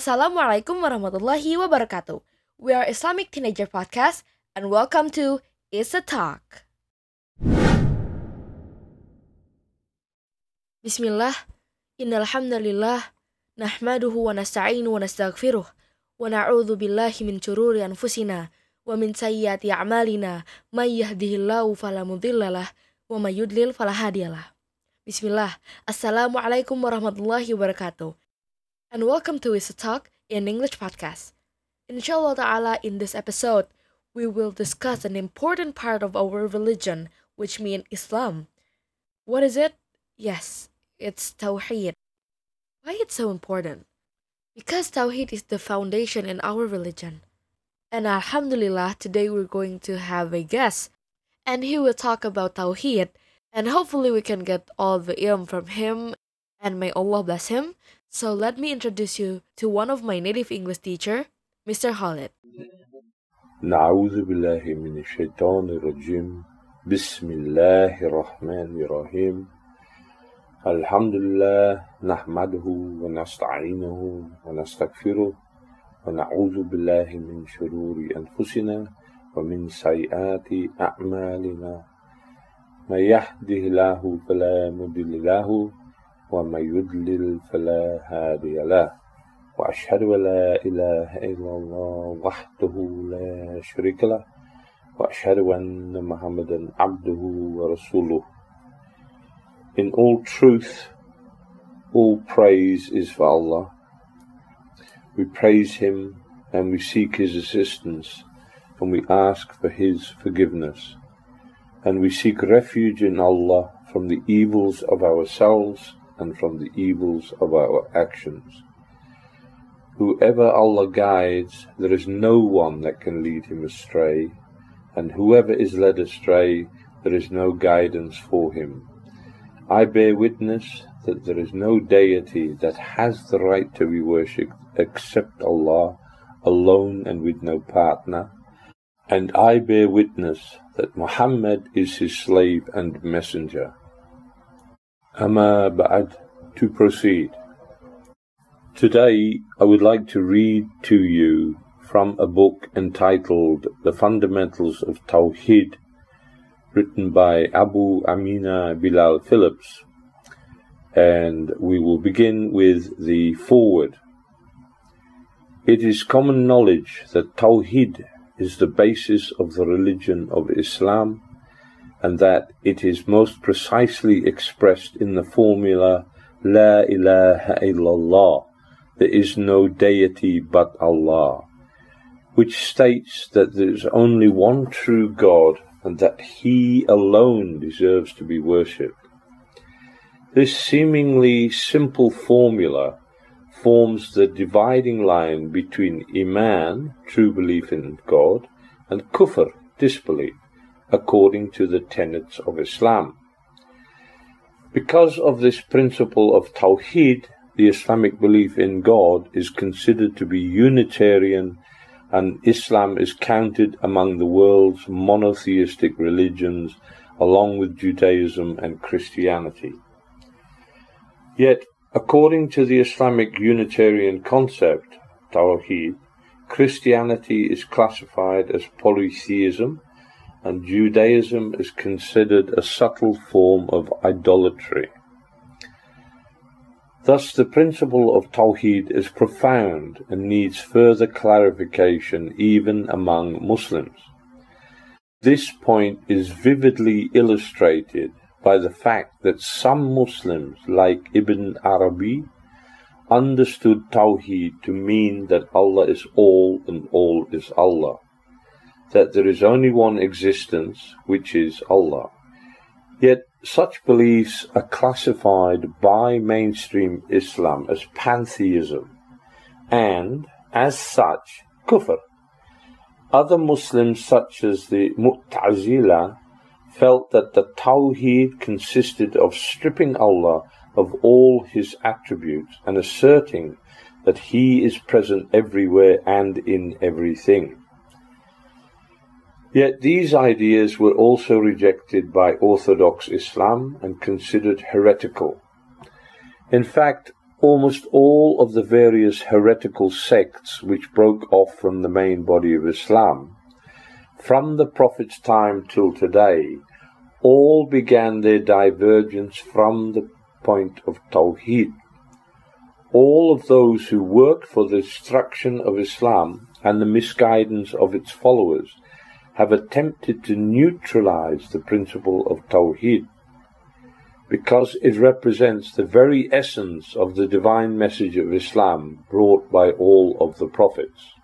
Assalamualaikum warahmatullahi wabarakatuh. We are Islamic Teenager Podcast and welcome to It's a Talk. Bismillah, innal hamdalillah nahmaduhu wa nasta'inu wa nastaghfiruh wa na'udzu billahi min shururi anfusina wa min sayyiati a'malina may yahdihillahu fala mudhillalah wa may yudlil fala hadiyalah. Bismillah. Assalamualaikum warahmatullahi wabarakatuh. And welcome to It's a Talk in English podcast. Inshallah ta'ala in this episode we will discuss an important part of our religion which means Islam. What is it? Yes, it's Tawheed. Why it's so important? Because Tawheed is the foundation in our religion. And Alhamdulillah, today we're going to have a guest and he will talk about Tawheed and hopefully we can get all the ilm from him and may Allah bless him. So let me introduce you to one of my native English teacher, Mr. Khalid. نعوذ بالله من الشيطان الرجيم بسم الله الرحمن الرحيم الحمد لله نحمده ونستعينه ونستغفره ونعوذ بالله من شرور أنفسنا ومن سيئات أعمالنا من يهده الله فلا مضل له ومن يضلل فلا هادي له وأشهد أن لا إله إلا الله وحده لا شريك له وأشهد أن محمدا عبده ورسوله In all truth, all praise is for Allah. We praise Him and we seek His assistance and we ask for His forgiveness. And we seek refuge in Allah from the evils of ourselves and from the evils of our actions. Whoever Allah guides, there is no one that can lead him astray, and whoever is led astray, there is no guidance for him. I bear witness that there is no deity that has the right to be worshipped except Allah, alone and with no partner. And I bear witness that Muhammad is his slave and messenger. Amma Ba'ad, to proceed. Today I would like to read to you from a book entitled The Fundamentals of Tawheed, written by Abu Amina Bilal Phillips, and we will begin with the foreword. It is common knowledge that Tawheed is the basis of the religion of Islam and that it is most precisely expressed in the formula La ilaha illallah, there is no deity but Allah, which states that there is only one true God and that He alone deserves to be worshipped. This seemingly simple formula forms the dividing line between Iman, true belief in God, and Kufr, disbelief, according to the tenets of Islam. Because of this principle of Tawheed, the Islamic belief in God is considered to be Unitarian and Islam is counted among the world's monotheistic religions along with Judaism and Christianity. Yet, according to the Islamic Unitarian concept, Tawheed, Christianity is classified as polytheism and Judaism is considered a subtle form of idolatry. Thus, the principle of Tawheed is profound and needs further clarification even among Muslims. This point is vividly illustrated by the fact that some Muslims, like Ibn Arabi, understood Tawheed to mean that Allah is all and all is Allah, that there is only one existence, which is Allah. Yet such beliefs are classified by mainstream Islam as pantheism and, as such, kufr. Other Muslims, such as the Mu'tazila, felt that the Tawheed consisted of stripping Allah of all his attributes and asserting that he is present everywhere and in everything. Yet these ideas were also rejected by Orthodox Islam and considered heretical. In fact, almost all of the various heretical sects which broke off from the main body of Islam, from the Prophet's time till today, all began their divergence from the point of Tawheed. All of those who worked for the destruction of Islam and the misguidance of its followers have attempted to neutralize the principle of Tawheed because it represents the very essence of the divine message of Islam brought by all of the prophets.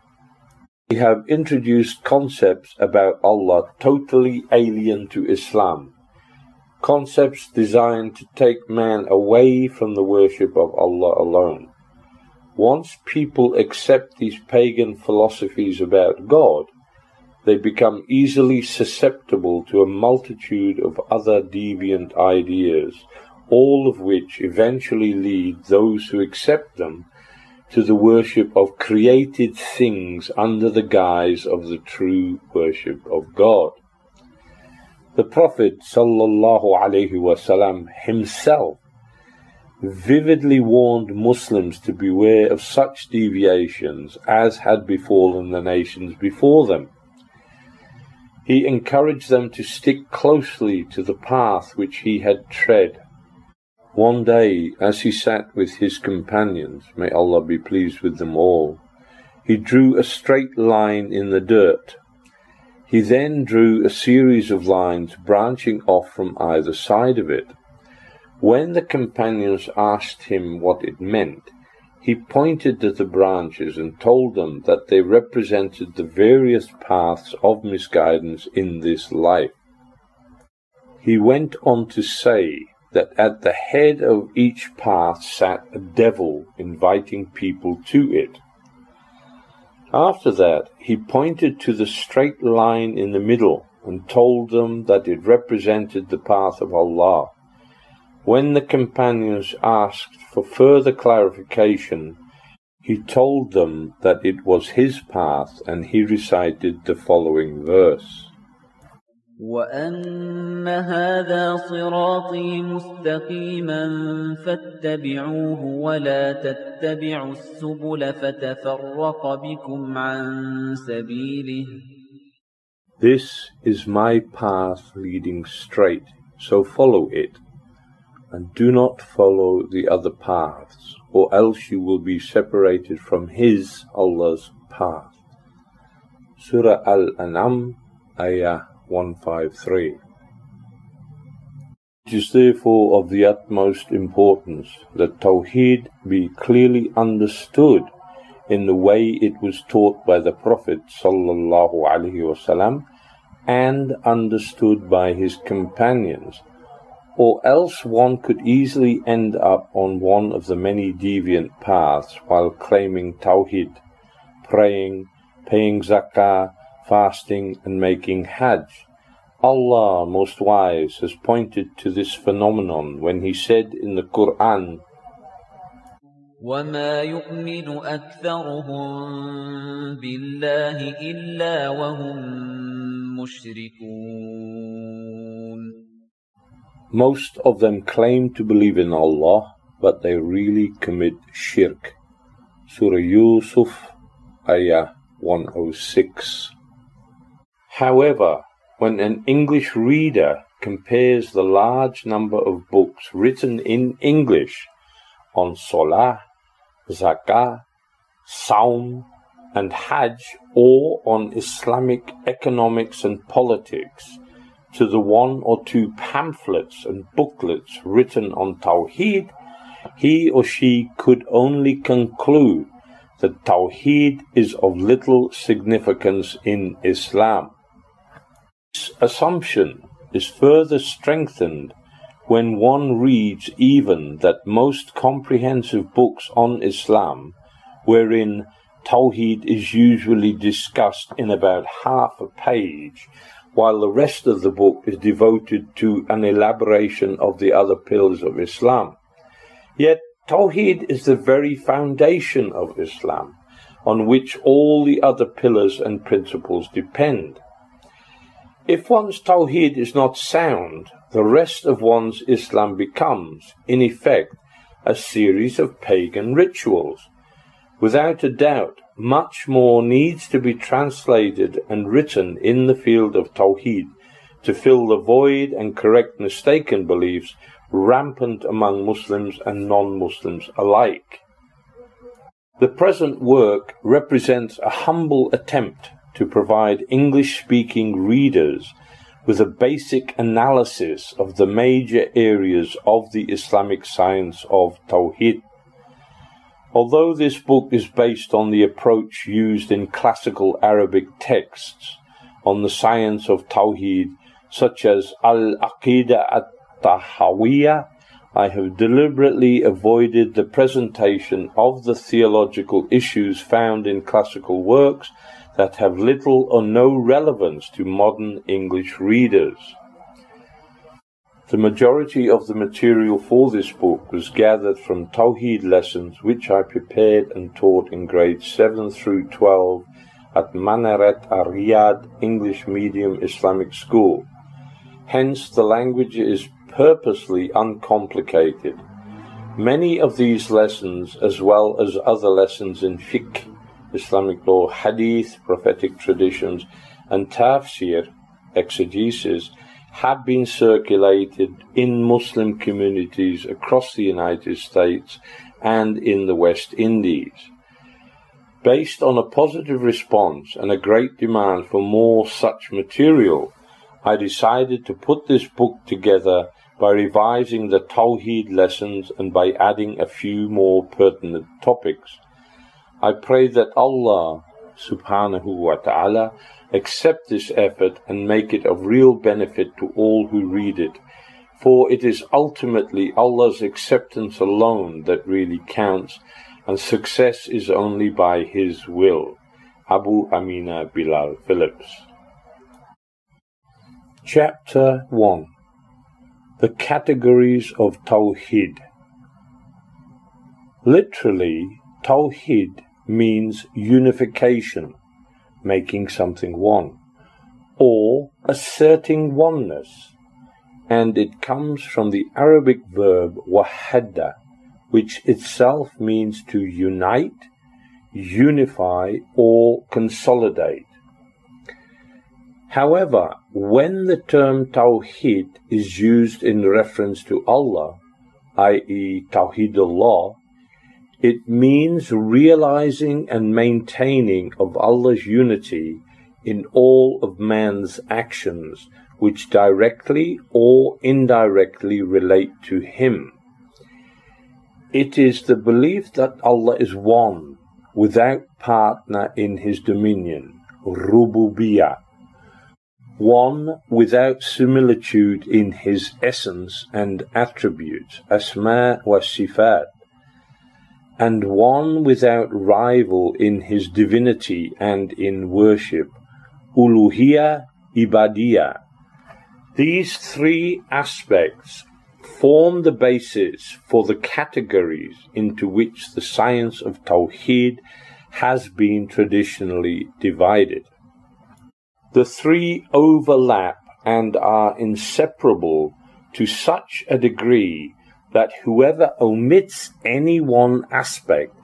We have introduced concepts about Allah totally alien to Islam, concepts designed to take man away from the worship of Allah alone. Once people accept these pagan philosophies about God, they become easily susceptible to a multitude of other deviant ideas, all of which eventually lead those who accept them to the worship of created things under the guise of the true worship of God. The Prophet ﷺ himself vividly warned Muslims to beware of such deviations as had befallen the nations before them. He encouraged them to stick closely to the path which he had tread. One day, as he sat with his companions, may Allah be pleased with them all, he drew a straight line in the dirt. He then drew a series of lines branching off from either side of it. When the companions asked him what it meant, he pointed to the branches and told them that they represented the various paths of misguidance in this life. He went on to say that at the head of each path sat a devil inviting people to it. After that, he pointed to the straight line in the middle and told them that it represented the path of Allah. When the companions asked for further clarification, he told them that it was his path and he recited the following verse. وأن هذا صراطي مستقيما فاتبعوه ولا تتبعوا السبل فتفرق بكم عن سبيله This is my path leading straight, so follow it and do not follow the other paths, or else you will be separated from His, Allah's path. Surah Al-An'am, Ayah 153. It is therefore of the utmost importance that Tawheed be clearly understood in the way it was taught by the Prophet sallallahu alaihi wasallam and understood by his companions or else one could easily end up on one of the many deviant paths while claiming Tawhid, praying, paying zakah, fasting, and making hajj. Allah, most wise, has pointed to this phenomenon when He said in the Quran, وما يؤمن أكثرهم بالله إلا وهم مشركون most of them claim to believe in Allah, but they really commit shirk. Surah Yusuf, Ayah 106. However, when an English reader compares the large number of books written in English on Salah, Zakah, Saum, and Hajj, or on Islamic economics and politics, to the one or two pamphlets and booklets written on Tawheed, he or she could only conclude that Tawheed is of little significance in Islam. This assumption is further strengthened when one reads even that most comprehensive books on Islam, wherein Tawheed is usually discussed in about half a page, while the rest of the book is devoted to an elaboration of the other pillars of Islam. Yet Tawheed is the very foundation of Islam, on which all the other pillars and principles depend. If one's Tawheed is not sound, the rest of one's Islam becomes, in effect, a series of pagan rituals. Without a doubt, much more needs to be translated and written in the field of Tawheed to fill the void and correct mistaken beliefs rampant among Muslims and non-Muslims alike. The present work represents a humble attempt to provide English-speaking readers with a basic analysis of the major areas of the Islamic science of Tawhid Although this book is based on the approach used in classical Arabic texts on the science of Tawheed, such as Al Aqidah at Tahawiyah, I have deliberately avoided the presentation of the theological issues found in classical works that have little or no relevance to modern English readers. The majority of the material for this book was gathered from Tawheed lessons which I prepared and taught in grades 7 through 12 at Manaret Riyadh English Medium Islamic School. Hence, the language is purposely uncomplicated. Many of these lessons, as well as other lessons in fiqh, Islamic law, hadith, prophetic traditions, and tafsir, exegesis, had been circulated in Muslim communities across the United States and in the West Indies. Based on a positive response and a great demand for more such material, I decided to put this book together by revising the Tawheed lessons and by adding a few more pertinent topics. I pray that Allah subhanahu wa ta'ala accept this effort and make it of real benefit to all who read it. For it is ultimately Allah's acceptance alone that really counts, and success is only by His will. Abu Amina Bilal Phillips. Chapter 1 The Categories of Tawheed. Literally, Tawheed means unification making something one, or asserting oneness, and it comes from the Arabic verb wahada, which itself means to unite, unify, or consolidate. However, when the term Tawheed is used in reference to Allah, i.e., Tawheedullah, it means realizing and maintaining of Allah's unity in all of man's actions, which directly or indirectly relate to Him. It is the belief that Allah is one, without partner in His dominion, rububiyah, one without similitude in His essence and attributes, asma wa sifat, and one without rival in his divinity and in worship, uluhiyah, ibadiyah. These three aspects form the basis for the categories into which the science of Tawheed has been traditionally divided. The three overlap and are inseparable to such a degree that whoever omits any one aspect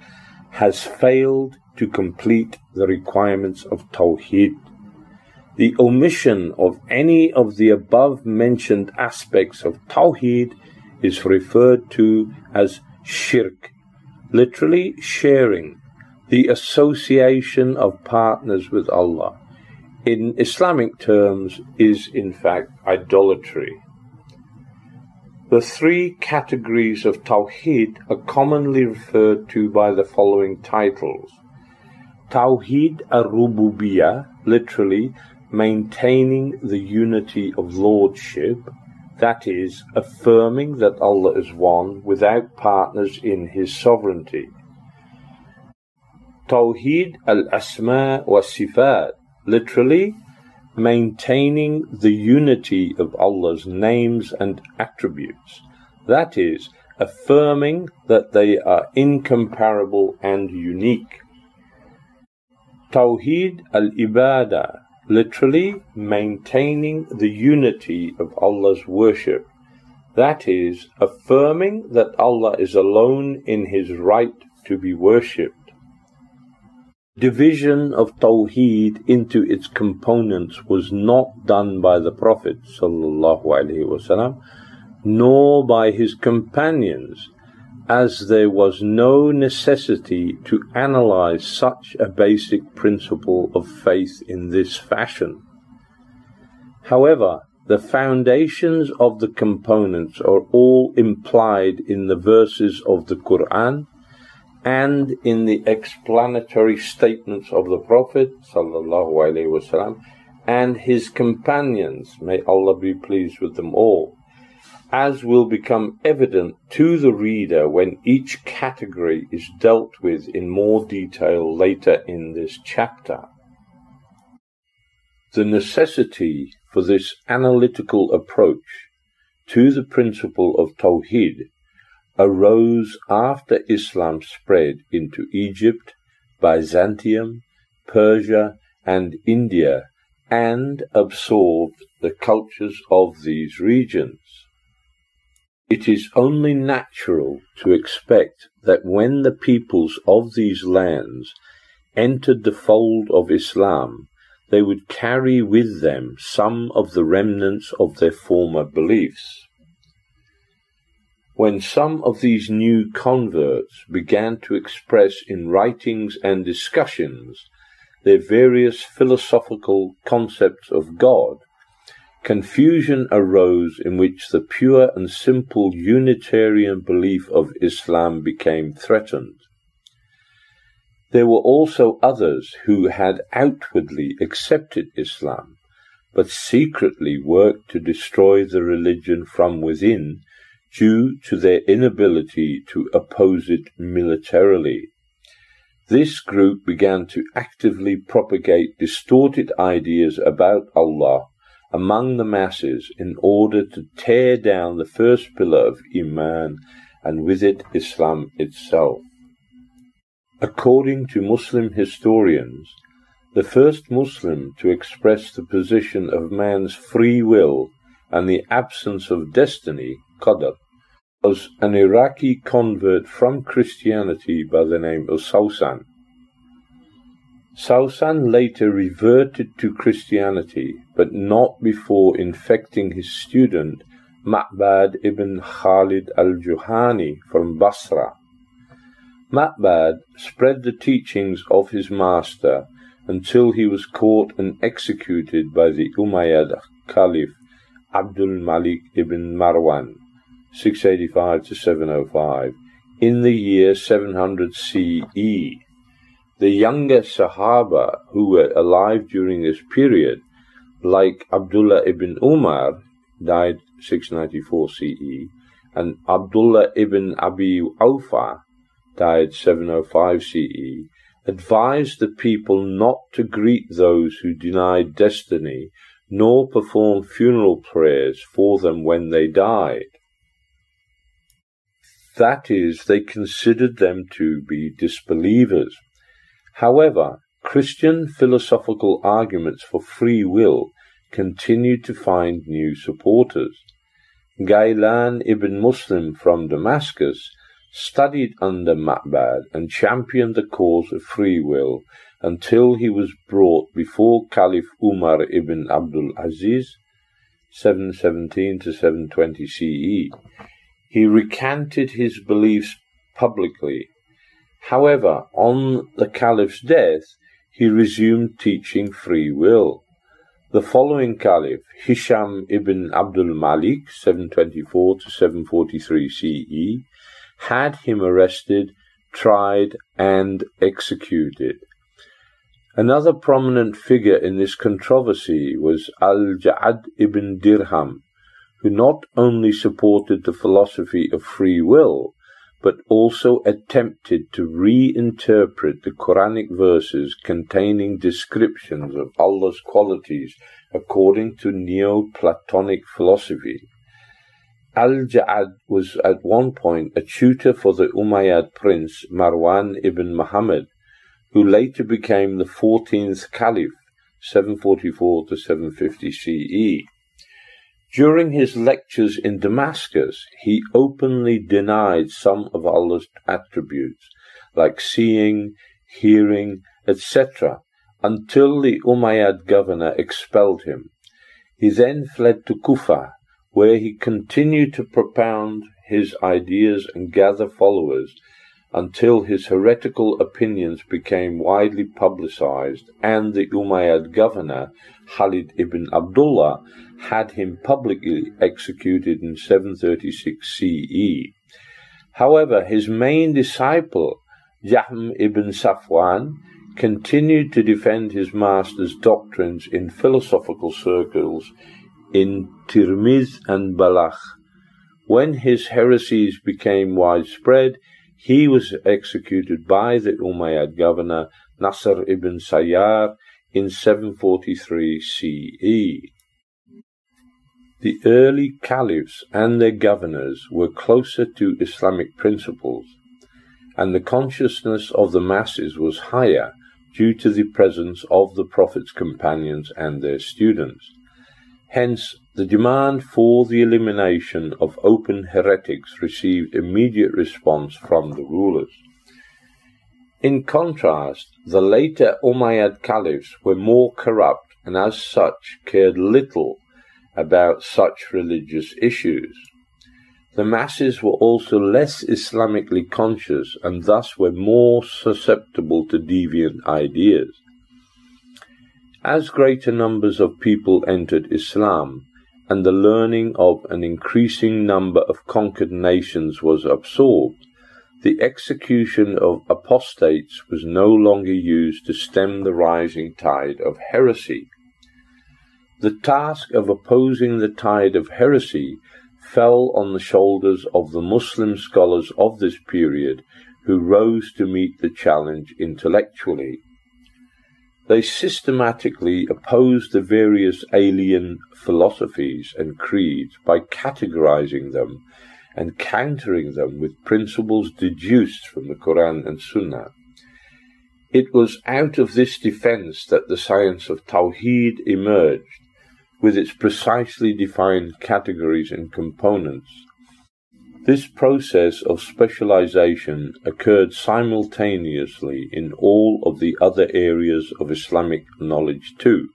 has failed to complete the requirements of Tawheed. The omission of any of the above mentioned aspects of Tawheed is referred to as shirk, literally sharing, the association of partners with Allah. In Islamic terms, is in fact idolatry. The three categories of Tawheed are commonly referred to by the following titles. Tawheed ar-Rububiyah, literally maintaining the unity of lordship, that is, affirming that Allah is one without partners in His sovereignty. Tawheed al-Asma wa Sifat, literally maintaining the unity of Allah's names and attributes. That is, affirming that they are incomparable and unique. Tawheed al Ibadah, literally maintaining the unity of Allah's worship. that is, affirming that Allah is alone in His right to be worshipped. Division of Tawheed into its components was not done by the Prophet wasallam, nor by his companions, as there was no necessity to analyze such a basic principle of faith in this fashion. However, the foundations of the components are all implied in the verses of the Quran and in the explanatory statements of the Prophet wasallam, and his companions, may Allah be pleased with them all, as will become evident to the reader when each category is dealt with in more detail later in this chapter. The necessity for this analytical approach to the principle of Tawhid arose after Islam spread into Egypt, Byzantium, Persia, and India and absorbed the cultures of these regions. It is only natural to expect that when the peoples of these lands entered the fold of Islam, they would carry with them some of the remnants of their former beliefs. When some of these new converts began to express in writings and discussions their various philosophical concepts of God, confusion arose in which the pure and simple Unitarian belief of Islam became threatened. There were also others who had outwardly accepted Islam, but secretly worked to destroy the religion from within due to their inability to oppose it militarily. This group began to actively propagate distorted ideas about Allah among the masses in order to tear down the first pillar of Iman and with it Islam itself. According to Muslim historians, the first Muslim to express the position of man's free will and the absence of destiny, Qadr, was an Iraqi convert from Christianity by the name of Sausan. Sausan later reverted to Christianity, but not before infecting his student Ma'bad ibn Khalid al-Juhani from Basra. Ma'bad spread the teachings of his master until he was caught and executed by the Umayyad Caliph Abdul Malik ibn Marwan, 685 to 705, in the year 700 CE. The younger Sahaba who were alive during this period, like Abdullah ibn Umar, died 694 CE, and Abdullah ibn Abi Awfa, died 705 CE, advised the people not to greet those who denied destiny, nor perform funeral prayers for them when they died. That is, they considered them to be disbelievers. However, Christian philosophical arguments for free will continued to find new supporters. Gailan ibn Muslim from Damascus studied under Ma'bad and championed the cause of free will until he was brought before Caliph Umar ibn Abdul Aziz, 717 to 720 CE. He recanted his beliefs publicly. However, on the Caliph's death, he resumed teaching free will. The following Caliph, Hisham ibn Abdul Malik, 724 to 743 CE, had him arrested, tried, and executed. Another prominent figure in this controversy was Al-Ja'ad ibn Dirham, who not only supported the philosophy of free will, but also attempted to reinterpret the Quranic verses containing descriptions of Allah's qualities according to Neoplatonic philosophy. Al-Ja'ad was at one point a tutor for the Umayyad prince Marwan ibn Muhammad, who later became the 14th Caliph, 744 to 750 CE. During his lectures in Damascus, he openly denied some of Allah's attributes, like seeing, hearing, etc., until the Umayyad governor expelled him. He then fled to Kufa, where he continued to propound his ideas and gather followers until his heretical opinions became widely publicized and the Umayyad governor, Khalid ibn Abdullah, had him publicly executed in 736 CE. However, his main disciple, Jahm ibn Safwan, continued to defend his master's doctrines in philosophical circles in Tirmiz and Balakh. When his heresies became widespread, he was executed by the Umayyad governor Nasr ibn Sayyar in 743 CE. The early caliphs and their governors were closer to Islamic principles, and the consciousness of the masses was higher due to the presence of the Prophet's companions and their students. Hence, the demand for the elimination of open heretics received immediate response from the rulers. In contrast, the later Umayyad caliphs were more corrupt and as such cared little about such religious issues. The masses were also less Islamically conscious and thus were more susceptible to deviant ideas. As greater numbers of people entered Islam, and the learning of an increasing number of conquered nations was absorbed, the execution of apostates was no longer used to stem the rising tide of heresy. The task of opposing the tide of heresy fell on the shoulders of the Muslim scholars of this period who rose to meet the challenge intellectually. They systematically opposed the various alien philosophies and creeds by categorizing them and countering them with principles deduced from the Quran and Sunnah. It was out of this defense that the science of Tawheed emerged, with its precisely defined categories and components. This process of specialization occurred simultaneously in all of the other areas of Islamic knowledge too,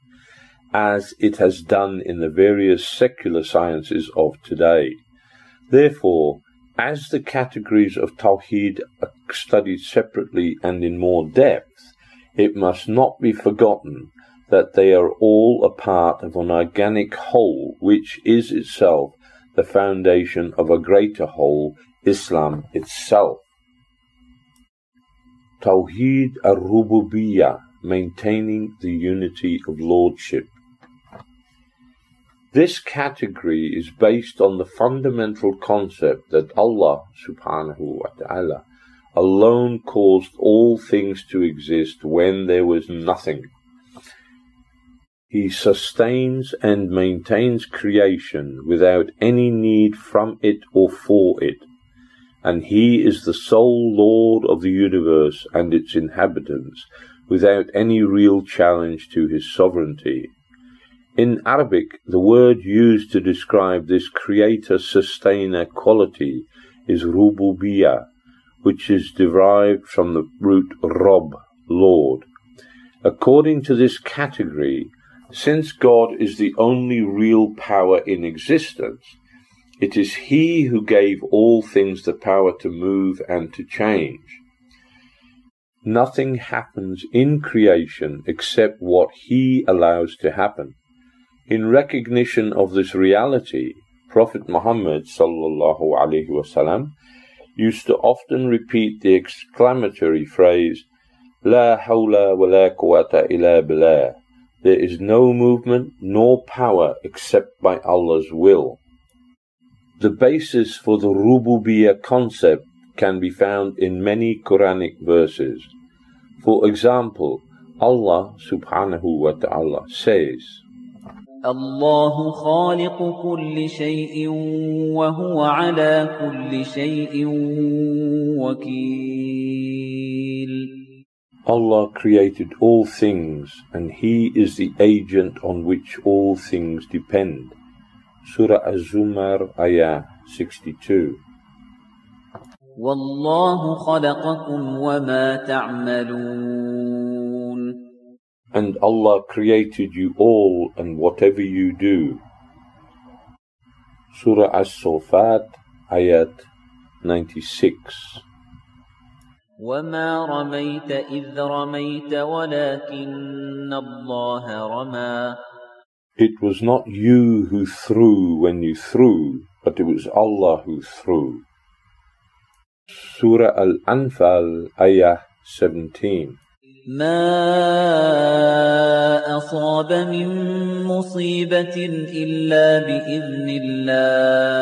as it has done in the various secular sciences of today. Therefore, as the categories of Tawheed are studied separately and in more depth, it must not be forgotten that they are all a part of an organic whole which is itself the foundation of a greater whole, Islam itself. Tawheed al-Rububiyyah, maintaining the unity of lordship. This category is based on the fundamental concept that Allah subhanahu wa ta'ala alone caused all things to exist when there was nothing he sustains and maintains creation without any need from it or for it, and he is the sole Lord of the universe and its inhabitants, without any real challenge to his sovereignty. In Arabic, the word used to describe this creator-sustainer quality is rububiyah, which is derived from the root rabb, Lord. According to this category, since God is the only real power in existence, it is He who gave all things the power to move and to change. Nothing happens in creation except what He allows to happen. In recognition of this reality, Prophet Muhammad wasallam used to often repeat the exclamatory phrase, "La hawla wa la quwwata illa billah." There is no movement nor power except by Allah's will. The basis for the Rububiyyah concept can be found in many Quranic verses. For example, Allah subhanahu wa ta'ala says, الله خالق كل شيء وهو على كل شيء وكيل Allah created all things, and He is the agent on which all things depend. Surah Az-Zumar ayah 62. والله خلقكم وما تعملون And Allah created you all and whatever you do. Surah As-Sofat ayat 96. وما رميت إذ رميت ولكن الله رمى It was not you who threw when you threw, but it was Allah who threw. Surah Al-Anfal, Ayah 17. ما أصاب من مصيبة إلا بإذن الله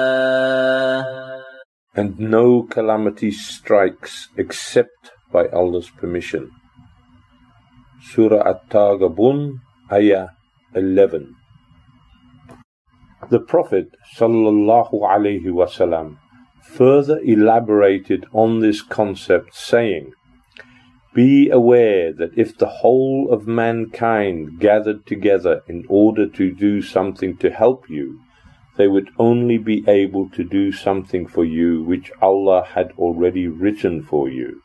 And no calamity strikes except by Allah's permission. Surah At-Taghabun, Ayah 11. The Prophet wasallam further elaborated on this concept saying, Be aware that if the whole of mankind gathered together in order to do something to help you, they would only be able to do something for you which Allah had already written for you.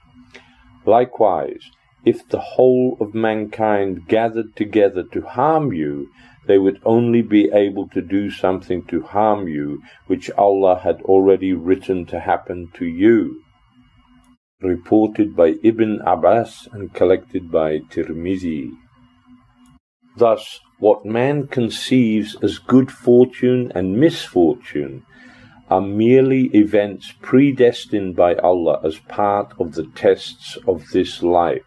Likewise, if the whole of mankind gathered together to harm you, they would only be able to do something to harm you which Allah had already written to happen to you. Reported by Ibn Abbas and collected by Tirmizi. Thus, what man conceives as good fortune and misfortune are merely events predestined by Allah as part of the tests of this life.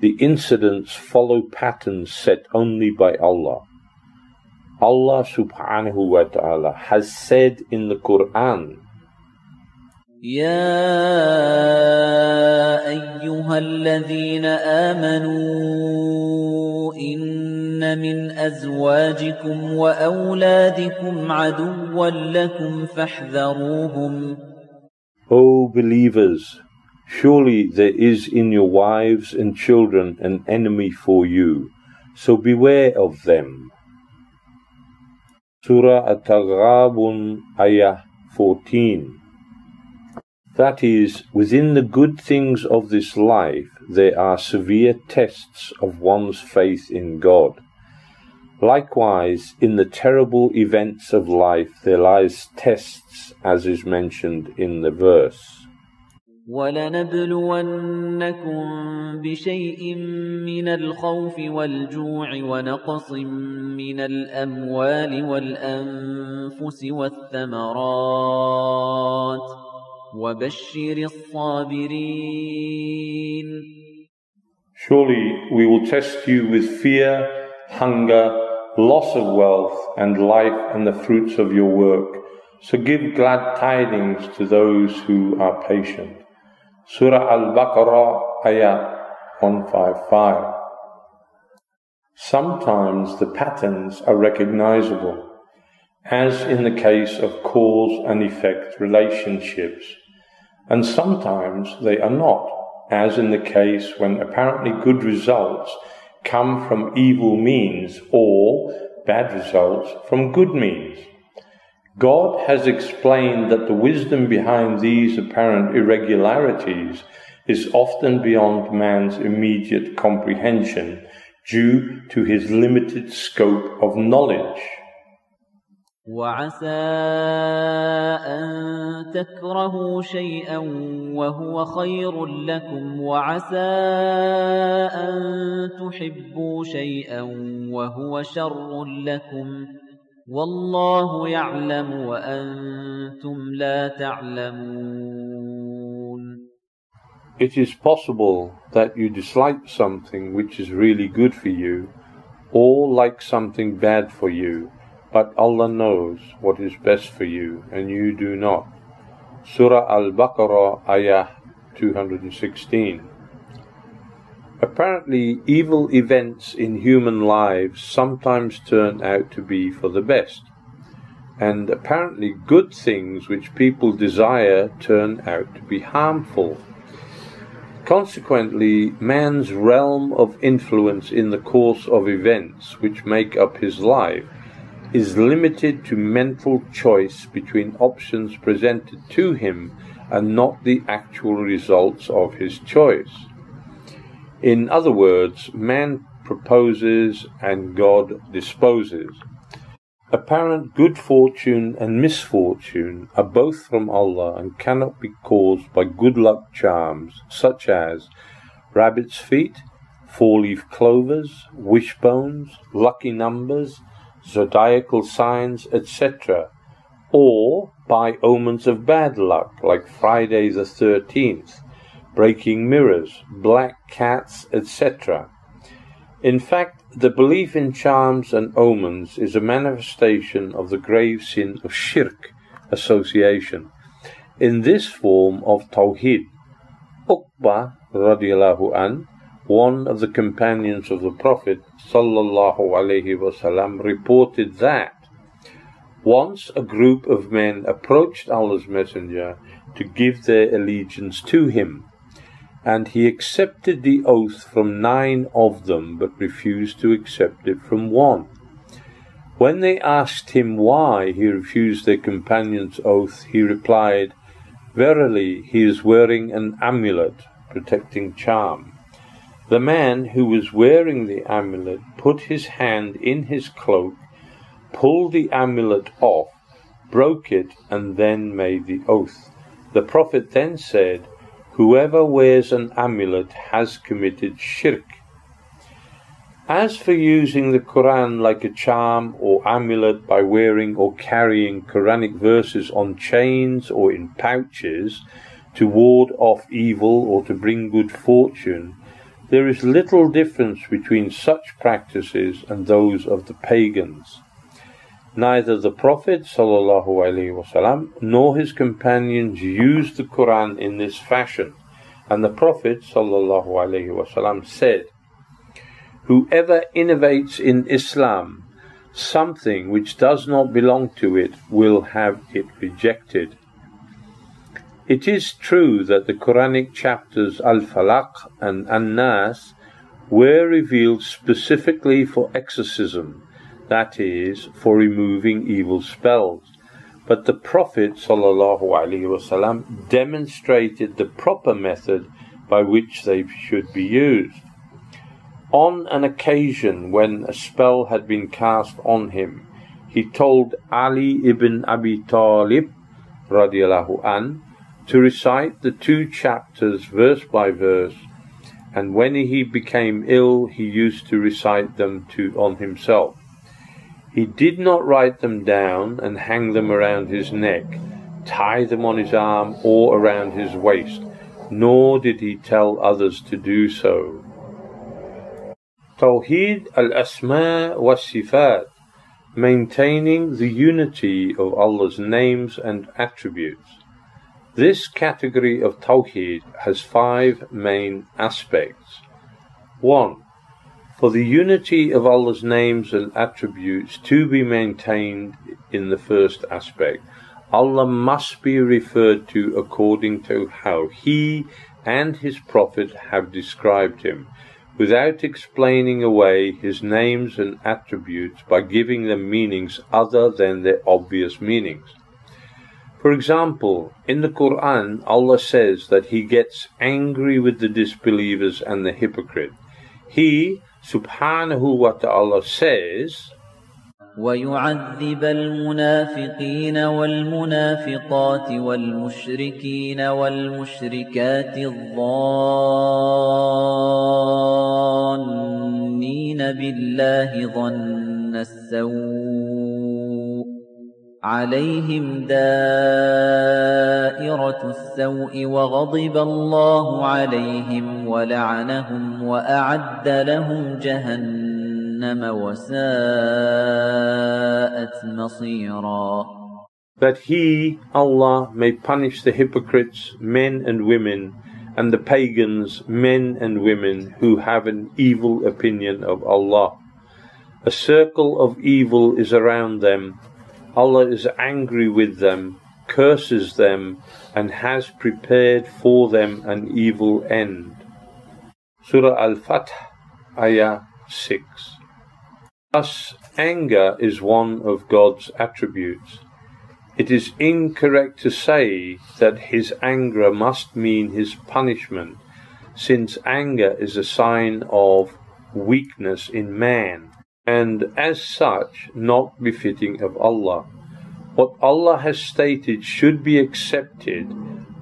The incidents follow patterns set only by Allah. Allah subhanahu wa ta'ala has said in the Quran, يا أيها الذين آمنوا إن من أزواجكم وأولادكم عدوا لكم فاحذروهم O believers, surely there is in your wives and children an enemy for you, so beware of them. Surah At-Taghabun, Ayah 14. That is, within the good things of this life, there are severe tests of one's faith in God. Likewise, in the terrible events of life, there lies tests, as is mentioned in the verse. ولنبلونكم بشيء من الخوف والجوع ونقص من الأموال والأنفس والثمرات وبشر الصابرين Surely we will test you with fear, hunger, loss of wealth, and life and the fruits of your work. So give glad tidings to those who are patient. Surah Al-Baqarah, Ayah 155. Sometimes the patterns are recognizable, as in the case of cause and effect relationships, and sometimes they are not, as in the case when apparently good results come from evil means or bad results from good means. God has explained that the wisdom behind these apparent irregularities is often beyond man's immediate comprehension due to his limited scope of knowledge. وعسى أن تكرهوا شيئا وهو خير لكم وعسى أن تحبوا شيئا وهو شر لكم والله يعلم وأنتم لا تعلمون It is possible that you dislike something which is really good for you, or like something bad for you, but Allah knows what is best for you, and you do not. Surah Al-Baqarah, Ayah 216. Apparently, evil events in human lives sometimes turn out to be for the best, and apparently good things which people desire turn out to be harmful. Consequently, man's realm of influence in the course of events which make up his life is limited to mental choice between options presented to him and not the actual results of his choice. In other words, man proposes and God disposes. Apparent good fortune and misfortune are both from Allah and cannot be caused by good luck charms such as rabbit's feet, four leaf clovers, wishbones, lucky numbers, zodiacal signs, etc., or by omens of bad luck like Friday the 13th, breaking mirrors, black cats, etc. In fact, the belief in charms and omens is a manifestation of the grave sin of shirk association. In this form of tawhid, Uqba radiallahu an, one of the companions of the Prophet sallallahu alaihi wasallam, reported that once a group of men approached Allah's Messenger to give their allegiance to him and he accepted the oath from nine of them, but refused to accept it from one. When they asked him why he refused their companion's oath, he replied, Verily, he is wearing an amulet, protecting charm. The man who was wearing the amulet put his hand in his cloak, pulled the amulet off, broke it, and then made the oath. The Prophet then said, Whoever wears an amulet has committed shirk. As for using the Quran like a charm or amulet by wearing or carrying Quranic verses on chains or in pouches to ward off evil or to bring good fortune, there is little difference between such practices and those of the pagans. Neither the Prophet وسلم, nor his companions used the Quran in this fashion. And the Prophet وسلم, said, Whoever innovates in Islam something which does not belong to it will have it rejected. It is true that the Quranic chapters Al Falaq and An Nas were revealed specifically for exorcism that is, for removing evil spells. But the Prophet ﷺ demonstrated the proper method by which they should be used. On an occasion when a spell had been cast on him, he told Ali ibn Abi Talib radiallahu an, to recite the two chapters verse by verse, and when he became ill, he used to recite them to on himself. He did not write them down and hang them around his neck, tie them on his arm or around his waist, nor did he tell others to do so. Tawheed al-Asma wa Sifat Maintaining the unity of Allah's names and attributes. This category of Tawheed has five main aspects. 1 for the unity of Allah's names and attributes to be maintained in the first aspect, Allah must be referred to according to how He and His Prophet have described Him, without explaining away His names and attributes by giving them meanings other than their obvious meanings. For example, in the Quran, Allah says that He gets angry with the disbelievers and the hypocrite. He, subhanahu wa ta'ala says, ويعذب المنافقين والمنافقات والمشركين والمشركات الظانين بالله ظن السوء عليهم دائرة السوء وغضب الله عليهم ولعنهم وأعد لهم جهنم وساءت مصيرا That he, Allah, may punish the hypocrites, men and women, and the pagans, men and women, who have an evil opinion of Allah. A circle of evil is around them, Allah is angry with them, curses them, and has prepared for them an evil end. Surah Al Fath, Ayah 6. Thus, anger is one of God's attributes. It is incorrect to say that his anger must mean his punishment, since anger is a sign of weakness in man, and as such not befitting of Allah. What Allah has stated should be accepted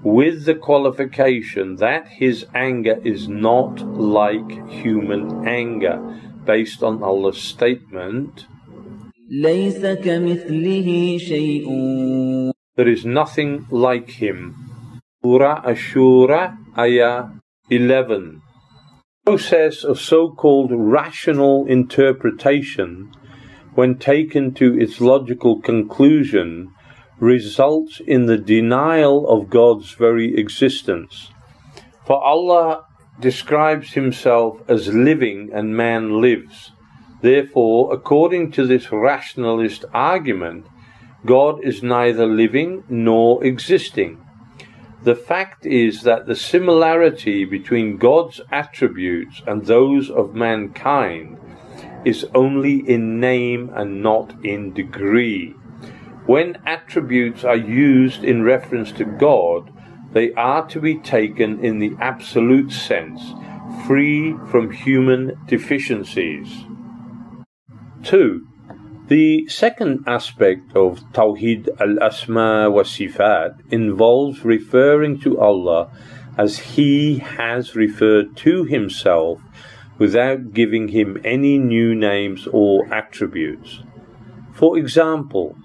with the qualification that his anger is not like human anger, based on Allah's statement. There is nothing like him. Surah Ash-Shura, Ayah 11. Process of so-called rational interpretation, when taken to its logical conclusion, results in the denial of God's very existence. For Allah describes himself as living and man lives. Therefore, according to this rationalist argument, God is neither living nor existing. The fact is that the similarity between God's attributes and those of mankind is only in name and not in degree. When attributes are used in reference to God, they are to be taken in the absolute sense, free from human deficiencies. 2. The second aspect of Tawhid al-Asma wa Sifat involves referring to Allah as He has referred to Himself without giving Him any new names or attributes. For example,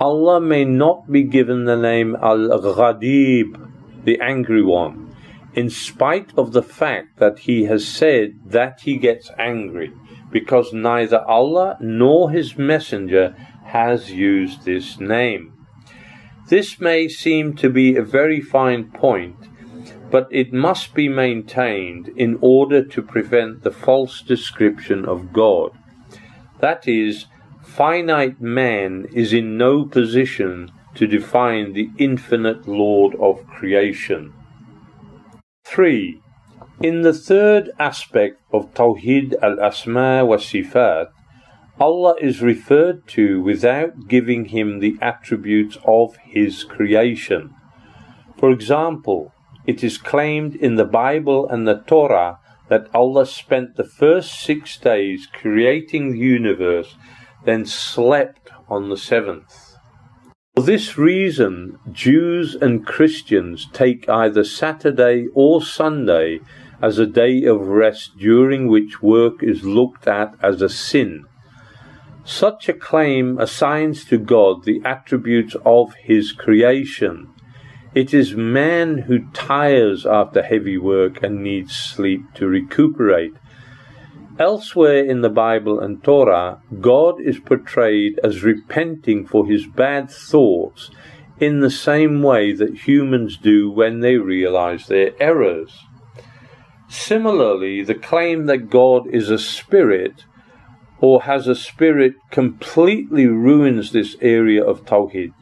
Allah may not be given the name Al-Ghadib, the Angry One, in spite of the fact that He has said that He gets angry because neither Allah nor His Messenger has used this name. This may seem to be a very fine point, but it must be maintained in order to prevent the false description of God. That is, finite man is in no position to define the infinite Lord of creation. 3. In the third aspect of Tawhid al-Asma wa Sifat, Allah is referred to without giving him the attributes of his creation. For example, it is claimed in the Bible and the Torah that Allah spent the first six days creating the universe, then slept on the seventh. For this reason, Jews and Christians take either Saturday or Sunday as a day of rest during which work is looked at as a sin. Such a claim assigns to God the attributes of His creation. It is man who tires after heavy work and needs sleep to recuperate. Elsewhere in the Bible and Torah, God is portrayed as repenting for his bad thoughts in the same way that humans do when they realize their errors. Similarly, the claim that God is a spirit or has a spirit completely ruins this area of Tawhid.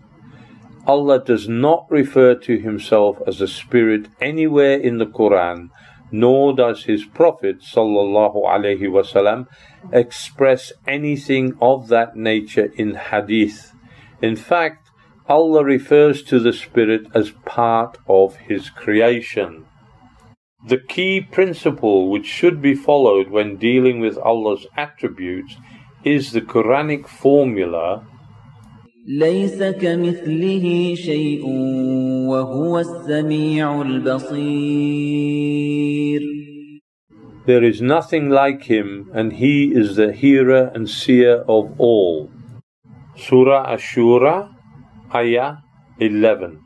Allah does not refer to himself as a spirit anywhere in the Quran, nor does his Prophet wasallam express anything of that nature in hadith. In fact, Allah refers to the spirit as part of his creation. The key principle which should be followed when dealing with Allah's attributes is the Quranic formula There is nothing like him and he is the hearer and seer of all. Surah Ash-Shura, Ayah 11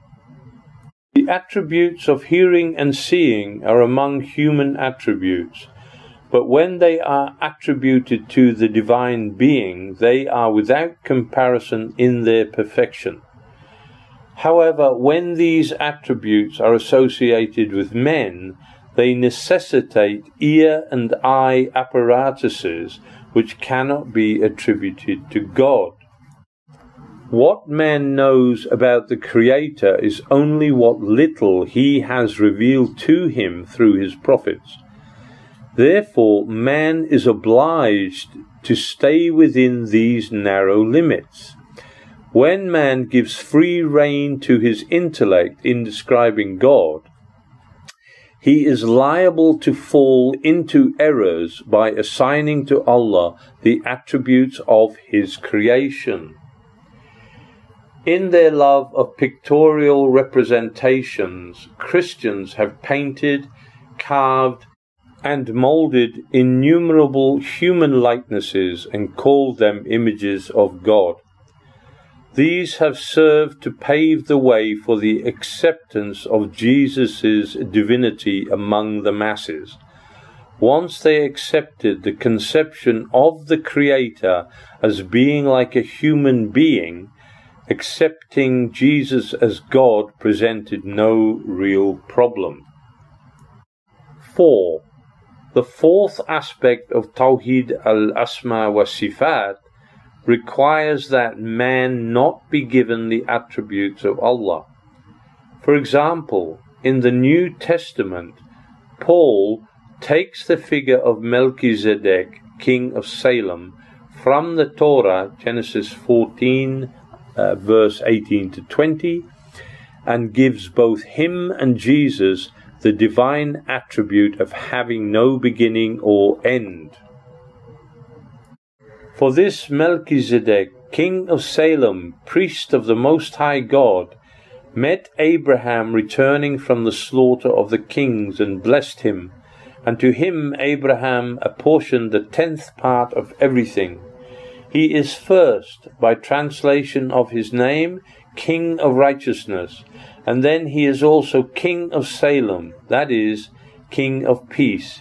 the attributes of hearing and seeing are among human attributes, but when they are attributed to the divine being, they are without comparison in their perfection. However, when these attributes are associated with men, they necessitate ear and eye apparatuses which cannot be attributed to God. What man knows about the Creator is only what little he has revealed to him through his prophets. Therefore, man is obliged to stay within these narrow limits. When man gives free rein to his intellect in describing God, he is liable to fall into errors by assigning to Allah the attributes of His creation. In their love of pictorial representations, Christians have painted, carved, and moulded innumerable human likenesses and called them images of God. These have served to pave the way for the acceptance of Jesus' divinity among the masses. Once they accepted the conception of the Creator as being like a human being, accepting Jesus as God presented no real problem. 4. The fourth aspect of Tawhid al Asma wa Sifat requires that man not be given the attributes of Allah. For example, in the New Testament, Paul takes the figure of Melchizedek, king of Salem, from the Torah, Genesis 14, uh, verse 18 to 20, and gives both him and Jesus the divine attribute of having no beginning or end. For this Melchizedek, king of Salem, priest of the Most High God, met Abraham returning from the slaughter of the kings and blessed him, and to him Abraham apportioned the tenth part of everything. He is first, by translation of his name, King of Righteousness, and then he is also King of Salem, that is, King of Peace.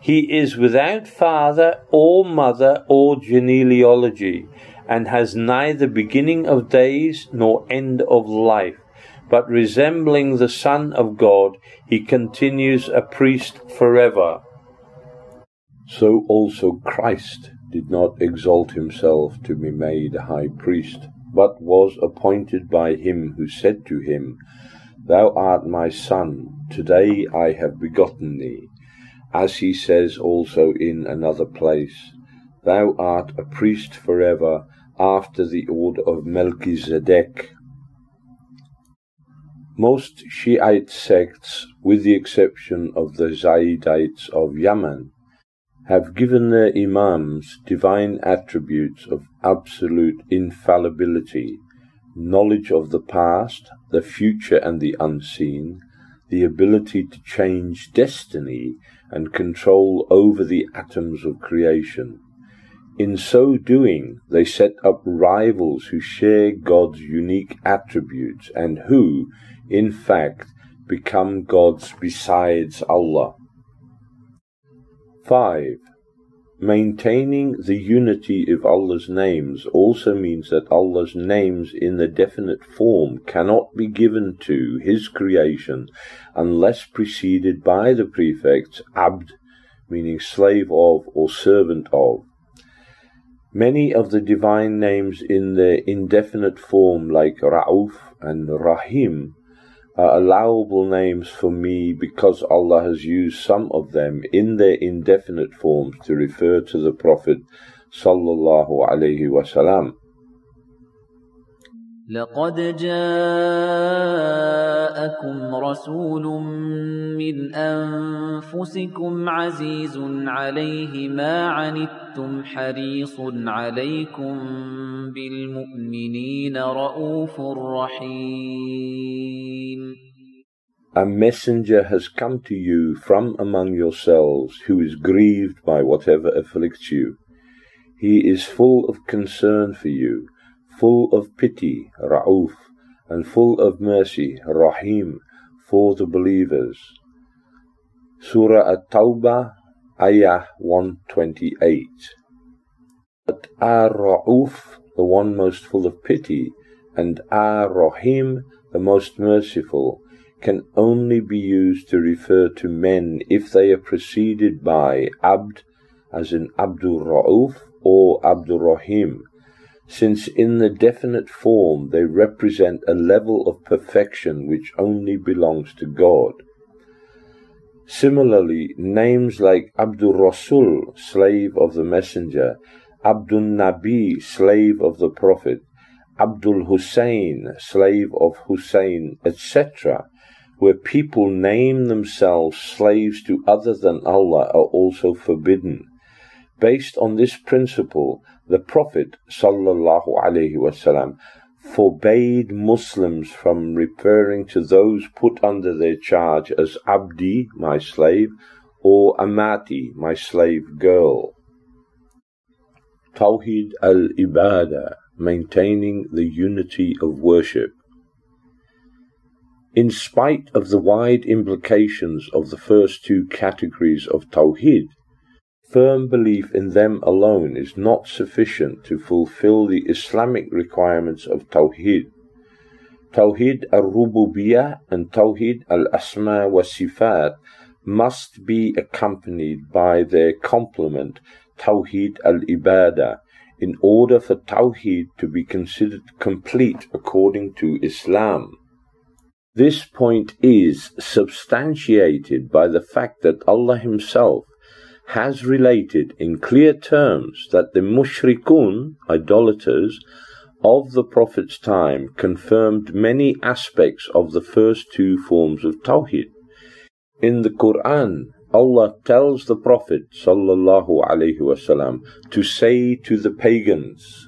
He is without father or mother or genealogy, and has neither beginning of days nor end of life. But resembling the Son of God, he continues a priest forever. So also Christ did not exalt himself to be made high priest, but was appointed by him who said to him, Thou art my Son, today I have begotten thee as he says also in another place, Thou art a priest forever after the order of Melchizedek. Most Shiite sects, with the exception of the Zaidites of Yemen, have given their Imams divine attributes of absolute infallibility, knowledge of the past, the future, and the unseen, the ability to change destiny, and control over the atoms of creation. In so doing, they set up rivals who share God's unique attributes and who, in fact, become gods besides Allah. 5. Maintaining the unity of Allah's names also means that Allah's names in the definite form cannot be given to His creation unless preceded by the prefix abd, meaning slave of or servant of. Many of the divine names in their indefinite form, like Ra'uf and Rahim, are allowable names for me because Allah has used some of them in their indefinite forms to refer to the Prophet sallallahu alaihi wasallam. لقد جاءكم رسول من أنفسكم عزيز عليه ما عنتم حريص عليكم بالمؤمنين رؤوف رحيم A messenger has come to you from among yourselves who is grieved by whatever afflicts you. He is full of concern for you full of pity, Ra'uf, and full of mercy, Rahim, for the believers. Surah At-Tawbah, Ayah 128. But Ar-Ra'uf, the one most full of pity, and Ar-Rahim, the most merciful, can only be used to refer to men if they are preceded by Abd, as in Abdul Ra'uf or Abdul Rahim, since in the definite form they represent a level of perfection which only belongs to God. Similarly, names like Abdul Rasul, slave of the Messenger, Abdul Nabi, slave of the Prophet, Abdul Hussein, slave of Hussein, etc., where people name themselves slaves to other than Allah are also forbidden. Based on this principle, the Prophet sallallahu forbade Muslims from referring to those put under their charge as Abdi, my slave, or Amati, my slave girl. Tawhid al-Ibadah, maintaining the unity of worship. In spite of the wide implications of the first two categories of Tawhid, Firm belief in them alone is not sufficient to fulfill the Islamic requirements of Tawheed. Tawheed al-Rububiyyah and Tawheed al-Asma wa Sifat must be accompanied by their complement Tawheed al-Ibadah in order for Tawheed to be considered complete according to Islam. This point is substantiated by the fact that Allah Himself has related in clear terms that the mushrikun, idolaters, of the Prophet's time confirmed many aspects of the first two forms of Tawhid. In the Quran, Allah tells the Prophet wasallam to say to the pagans,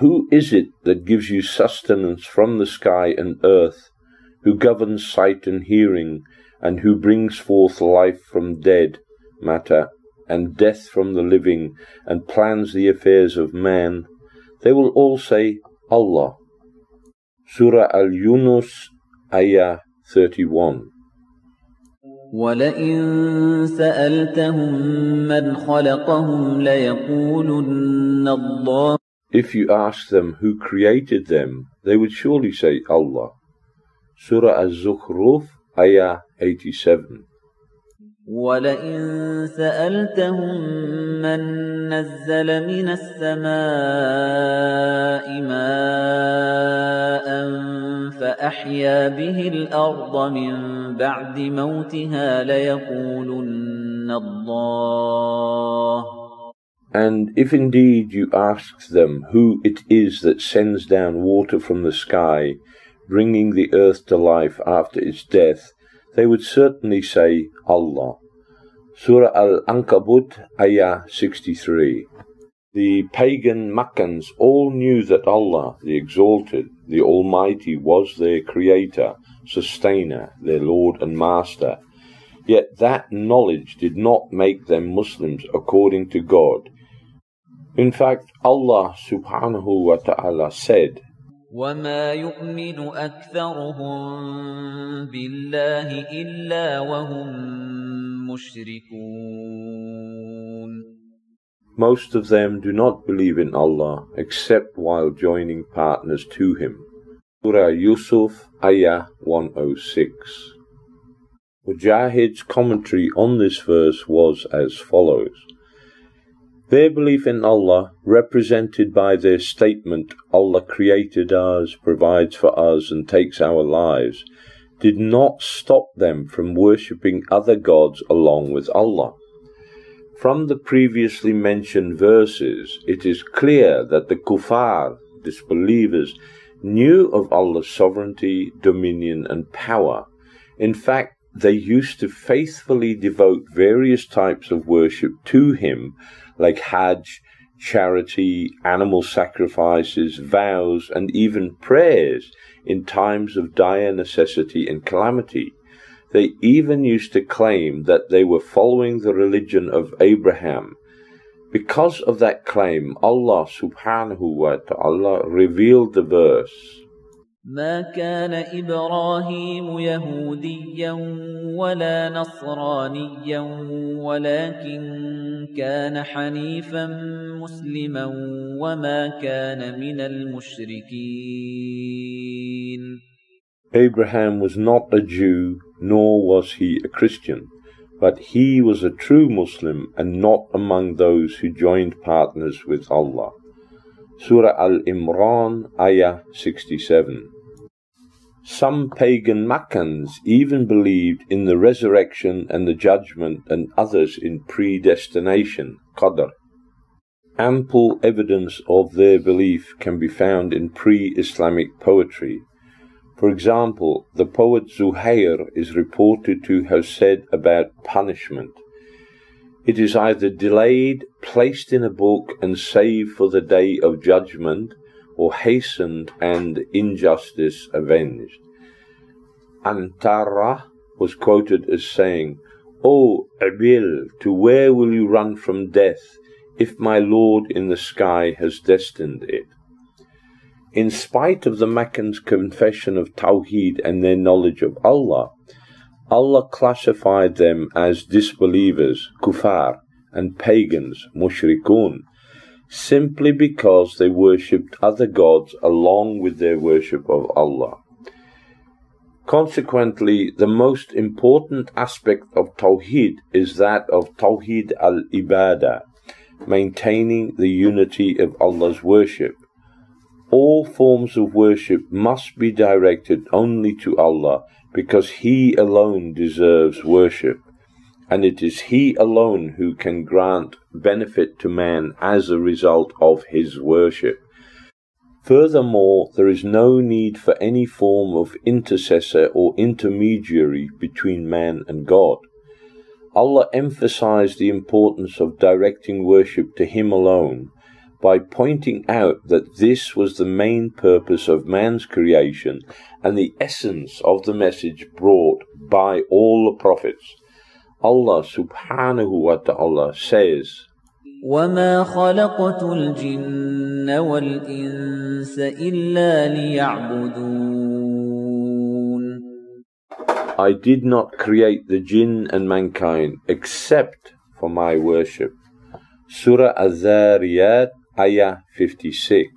Who is it that gives you sustenance from the sky and earth, who governs sight and hearing, and who brings forth life from dead matter, and death from the living, and plans the affairs of man? They will all say, Allah. Surah Al-Yunus, Ayah 31. ولئن سألتهم من خلقهم ليقولن الله If you ask them who created them, they would surely say Allah. Surah Az-Zukhruf, Ayah 87. ولئن سألتهم من نزل من السماء ماء فأحيا به الأرض من بعد موتها ليقولن الله And if indeed you ask them who it is that sends down water from the sky, bringing the earth to life after its death, they would certainly say Allah. Surah Al-Ankabut, Ayah 63. The pagan Makkans all knew that Allah, the Exalted, the Almighty, was their Creator, Sustainer, their Lord and Master. Yet that knowledge did not make them Muslims according to God, in fact, Allah subhanahu wa ta'ala said, وما يؤمن أكثرهم بالله إلا وهم مشركون Most of them do not believe in Allah except while joining partners to Him. Surah Yusuf, Ayah 106. Mujahid's commentary on this verse was as follows. Their belief in Allah, represented by their statement, Allah created us, provides for us, and takes our lives, did not stop them from worshipping other gods along with Allah. From the previously mentioned verses, it is clear that the kuffar, disbelievers, knew of Allah's sovereignty, dominion, and power. In fact, they used to faithfully devote various types of worship to Him like Hajj, charity, animal sacrifices, vows, and even prayers in times of dire necessity and calamity. They even used to claim that they were following the religion of Abraham. Because of that claim, Allah subhanahu wa ta'ala revealed the verse. ما كان إبراهيم يهوديا ولا نصرانيا ولكن كان حنيفا مسلما وما كان من المشركين Abraham was not a Jew, nor was he a Christian, but he was a true Muslim and not among those who joined partners with Allah. Surah Al Imran, Ayah 67. Some pagan Makkans even believed in the resurrection and the judgment, and others in predestination, Qadr. Ample evidence of their belief can be found in pre Islamic poetry. For example, the poet Zuhair is reported to have said about punishment it is either delayed, placed in a book, and saved for the day of judgment, or hastened and injustice avenged. Antara was quoted as saying, O Abil, to where will you run from death, if my Lord in the sky has destined it? In spite of the Meccans' confession of Tawheed and their knowledge of Allah, Allah classified them as disbelievers, kufar, and pagans, mushrikun, simply because they worshipped other gods along with their worship of Allah. Consequently, the most important aspect of Tawheed is that of Tawheed al Ibadah, maintaining the unity of Allah's worship. All forms of worship must be directed only to Allah because He alone deserves worship and it is He alone who can grant benefit to man as a result of His worship. Furthermore, there is no need for any form of intercessor or intermediary between man and God. Allah emphasized the importance of directing worship to Him alone by pointing out that this was the main purpose of man's creation and the essence of the message brought by all the prophets. Allah subhanahu wa ta'ala says, وَمَا خَلَقْتُ الْجِنَّ وَالْإِنسَ إِلَّا لِيَعْبُدُونَ I did not create the jinn and mankind except for my worship. Surah Az-Zariyat, Ayah 56.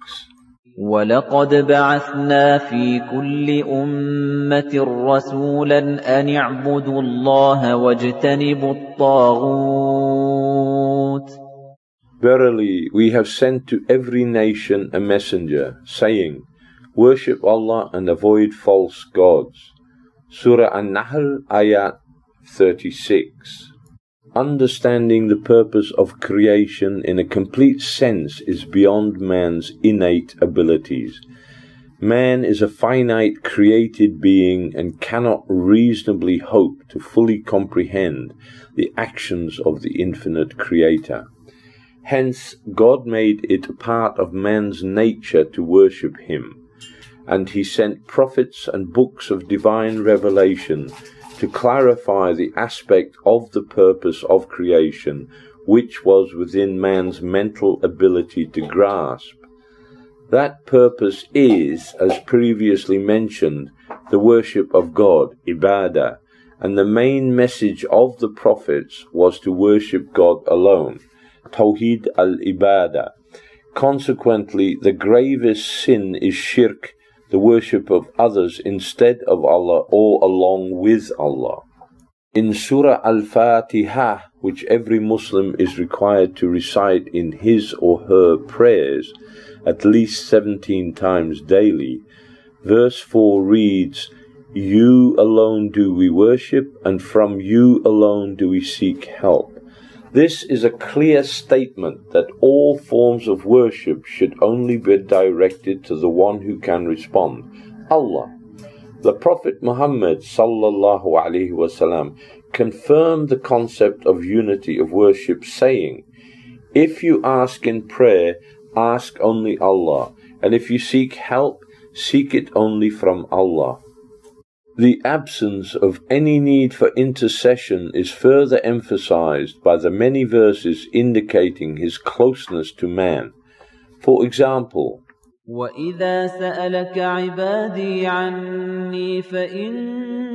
وَلَقَدْ بَعَثْنَا فِي كُلِّ أُمَّةٍ رَّسُولًا أَنِ اعْبُدُوا اللَّهَ وَاجْتَنِبُوا الطَّاغُوتَ Verily, we have sent to every nation a messenger, saying, Worship Allah and avoid false gods. Surah An-Nahl, Ayat 36. Understanding the purpose of creation in a complete sense is beyond man's innate abilities. Man is a finite created being and cannot reasonably hope to fully comprehend the actions of the infinite Creator. Hence, God made it a part of man's nature to worship Him, and He sent prophets and books of divine revelation to clarify the aspect of the purpose of creation which was within man's mental ability to grasp. That purpose is, as previously mentioned, the worship of God, ibadah, and the main message of the prophets was to worship God alone, Tawheed al-Ibadah. Consequently, the gravest sin is shirk, the worship of others instead of Allah or along with Allah. In Surah Al Fatiha, which every Muslim is required to recite in his or her prayers at least 17 times daily, verse 4 reads, You alone do we worship, and from you alone do we seek help. This is a clear statement that all forms of worship should only be directed to the one who can respond, Allah. The Prophet Muhammad sallallahu alaihi wasallam confirmed the concept of unity of worship saying, If you ask in prayer, ask only Allah, and if you seek help, seek it only from Allah. The absence of any need for intercession is further emphasized by the many verses indicating his closeness to man. For example, وَإِذَا سَأَلَكَ عِبَادِي عَنِّي فَإِنِّي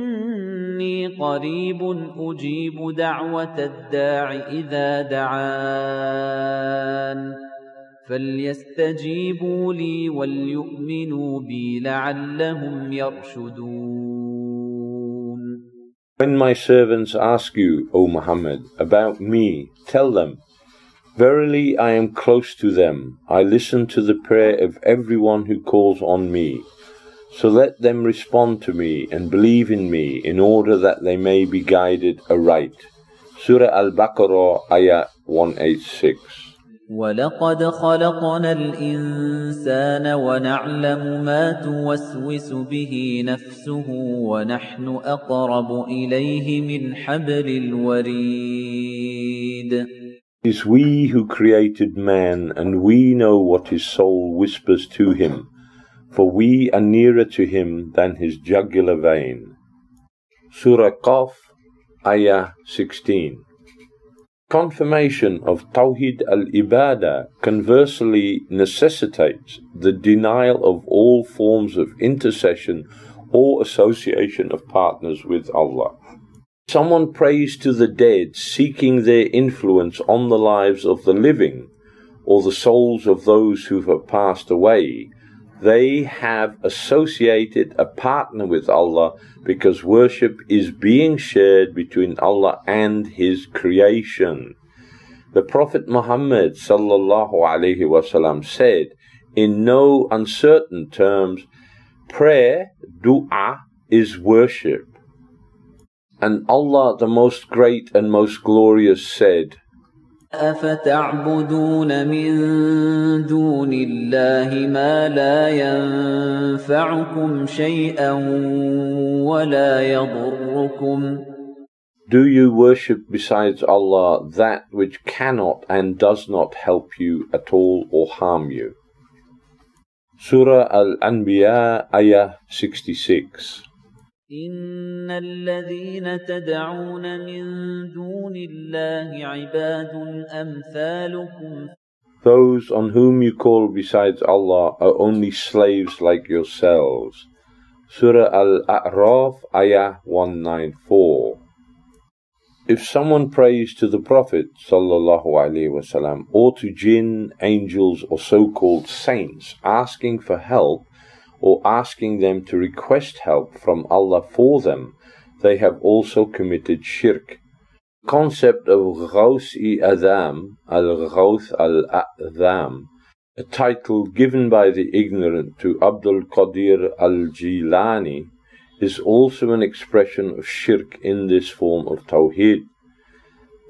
قَرِيبٌ أُجِيبُ دَعْوَةَ الدَّاعِ إِذَا دَعَانِ فَلْيَسْتَجِيبُوا لِي وَلْيُؤْمِنُوا بِي لَعَلَّهُمْ يَرْشُدُونَ when my servants ask you, O Muhammad, about me, tell them, Verily I am close to them. I listen to the prayer of everyone who calls on me. So let them respond to me and believe in me in order that they may be guided aright. Surah Al-Baqarah, Ayah 186. وَلَقَدْ خَلَقْنَا الْإِنسَانَ وَنَعْلَمُ مَا تُوَسْوِسُ بِهِ نَفْسُهُ وَنَحْنُ أَقْرَبُ إِلَيْهِ مِنْ حَبْلِ الْوَرِيدِ It is we who created man, and we know what his soul whispers to him, for we are nearer to him than his jugular vein. Surah Qaf, Ayah 16. Confirmation of Tawhid al-Ibadah conversely necessitates the denial of all forms of intercession or association of partners with Allah. Someone prays to the dead, seeking their influence on the lives of the living, or the souls of those who have passed away. They have associated a partner with Allah because worship is being shared between Allah and His creation. The Prophet Muhammad wasallam said, in no uncertain terms, prayer, du'a, is worship. And Allah, the Most Great and Most Glorious, said, أَفَتَعْبُدُونَ مِن دُونِ اللَّهِ مَا لَا يَنفَعُكُمْ شَيْئًا وَلَا يَضُرُّكُمْ Do you worship besides Allah that which cannot and does not help you at all or harm you? Surah Al-Anbiya, Ayah 66 إِنَّ الَّذِينَ تَدْعُونَ مِن دُونِ اللَّهِ عِبَادٌ أَمْثَالُكُمْ Those on whom you call besides Allah are only slaves like yourselves. Surah Al-A'raf, Ayah 194 If someone prays to the Prophet sallallahu alaihi wasallam or to jinn, angels, or so-called saints, asking for help, or asking them to request help from Allah for them, they have also committed shirk. The concept of Ghaus-i Adham, al-Ghawth al-A'dham, a title given by the ignorant to Abdul Qadir al-Jilani, is also an expression of shirk in this form of Tawheed.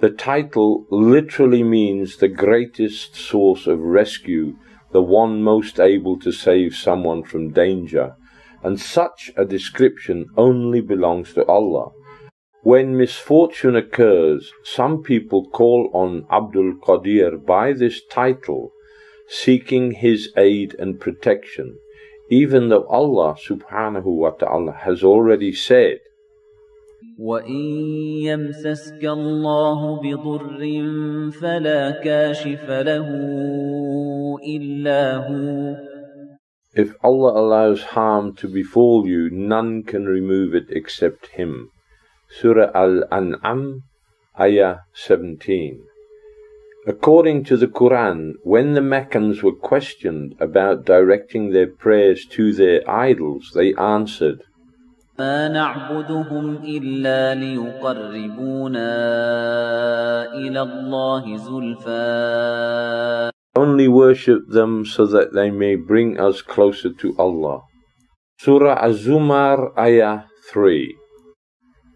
The title literally means the greatest source of rescue the one most able to save someone from danger, and such a description only belongs to Allah. When misfortune occurs, some people call on Abdul Qadir by this title, seeking his aid and protection, even though Allah subhanahu wa ta'ala has already said, وَإِن يَمْسَسْكَ اللَّهُ بِضُرٍّ فَلَا كَاشِفَ لَهُ إِلَّا هُوَ If Allah allows harm to befall you, none can remove it except Him. Surah Al-An'am, Ayah 17. According to the Quran, when the Meccans were questioned about directing their prayers to their idols, they answered, ما نعبدهم إلا ليقربونا إلى الله زلفى only worship them so that they may bring us closer to Allah. Surah Az-Zumar, Ayah 3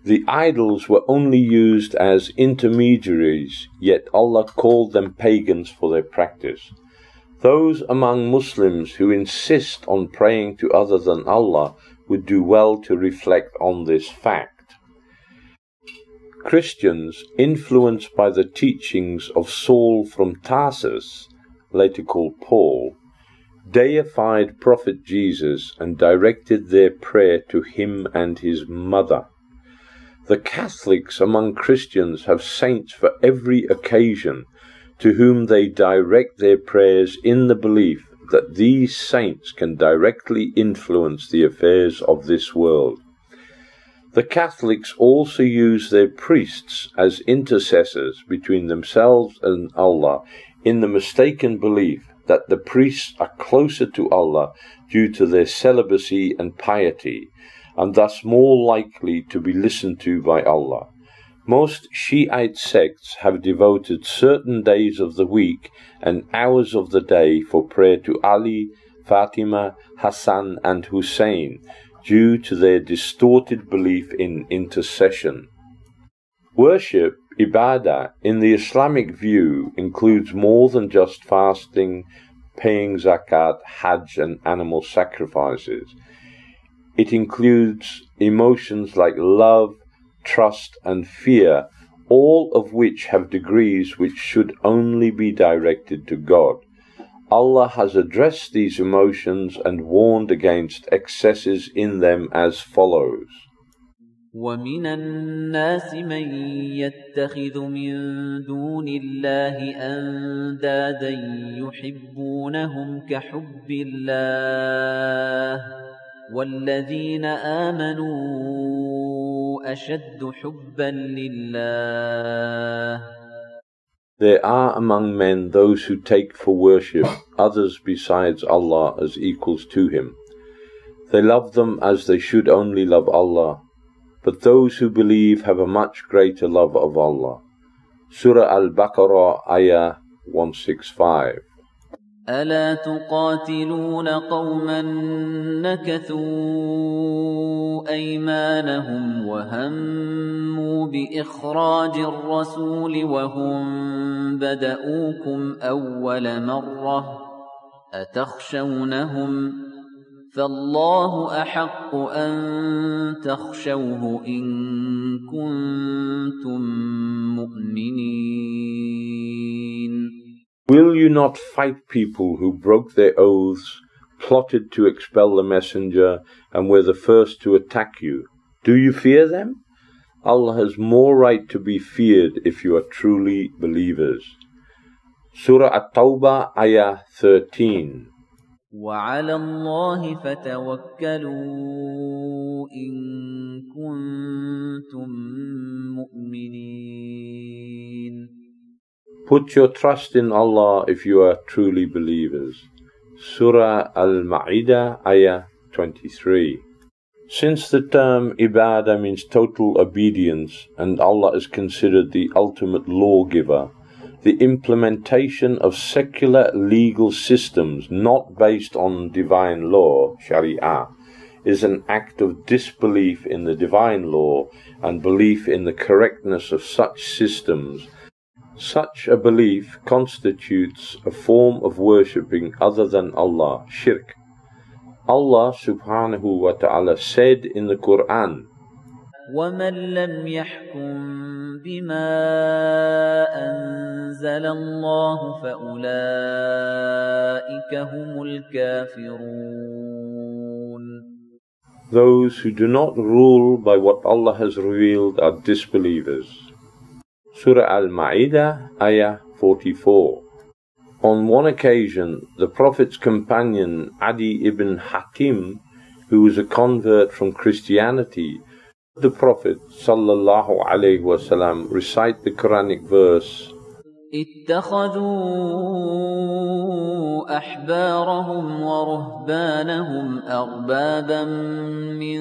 The idols were only used as intermediaries, yet Allah called them pagans for their practice. Those among Muslims who insist on praying to other than Allah would do well to reflect on this fact. Christians, influenced by the teachings of Saul from Tarsus, later called Paul, deified Prophet Jesus and directed their prayer to him and his mother. The Catholics among Christians have saints for every occasion to whom they direct their prayers in the belief that these saints can directly influence the affairs of this world. The Catholics also use their priests as intercessors between themselves and Allah in the mistaken belief that the priests are closer to Allah due to their celibacy and piety, and thus more likely to be listened to by Allah. Most Shiite sects have devoted certain days of the week and hours of the day for prayer to Ali, Fatima, Hassan, and Hussein due to their distorted belief in intercession. Worship, ibadah, in the Islamic view includes more than just fasting, paying zakat, hajj, and animal sacrifices. It includes emotions like love, trust, and fear, all of which have degrees which should only be directed to God. Allah has addressed these emotions and warned against excesses in them as follows. ومن الناس من يتخذ من دون الله أندادا يحبونهم كحب الله والذين آمنوا أشد حبا لله There are among men those who take for worship others besides Allah as equals to Him. They love them as they should only love Allah, but those who believe have a much greater love of Allah. Surah Al-Baqarah, Ayah 165. ألا تقاتلون قوما نكثوا أيمانهم وهموا بإخراج الرسول وهم بدؤوكم أول مرة أتخشونهم فالله أحق أن تخشوه إن كنتم مؤمنين Will you not fight people who broke their oaths, plotted to expel the messenger, and were the first to attack you? Do you fear them? Allah has more right to be feared if you are truly believers. Surah At-Tawbah, Ayah 13. وعلى الله فتوكلوا إن كنتم مؤمنين Put your trust in Allah if you are truly believers. Surah Al-Ma'idah, Ayah 23. Since the term ibadah means total obedience and Allah is considered the ultimate lawgiver, the implementation of secular legal systems not based on divine law, sharia, is an act of disbelief in the divine law and belief in the correctness of such systems such a belief constitutes a form of worshipping other than Allah, shirk. Allah subhanahu wa ta'ala said in the Quran, ومن لم يحكم بما أنزل الله فأولئك هم الكافرون Those who do not rule by what Allah has revealed are disbelievers. Surah Al-Ma'idah, Ayah 44. On one occasion, the Prophet's companion Adi ibn Hatim, who was a convert from Christianity, the Prophet sallallahu alaihi wasallam recite the Quranic verse اتخذوا أحبارهم ورهبانهم أربابا من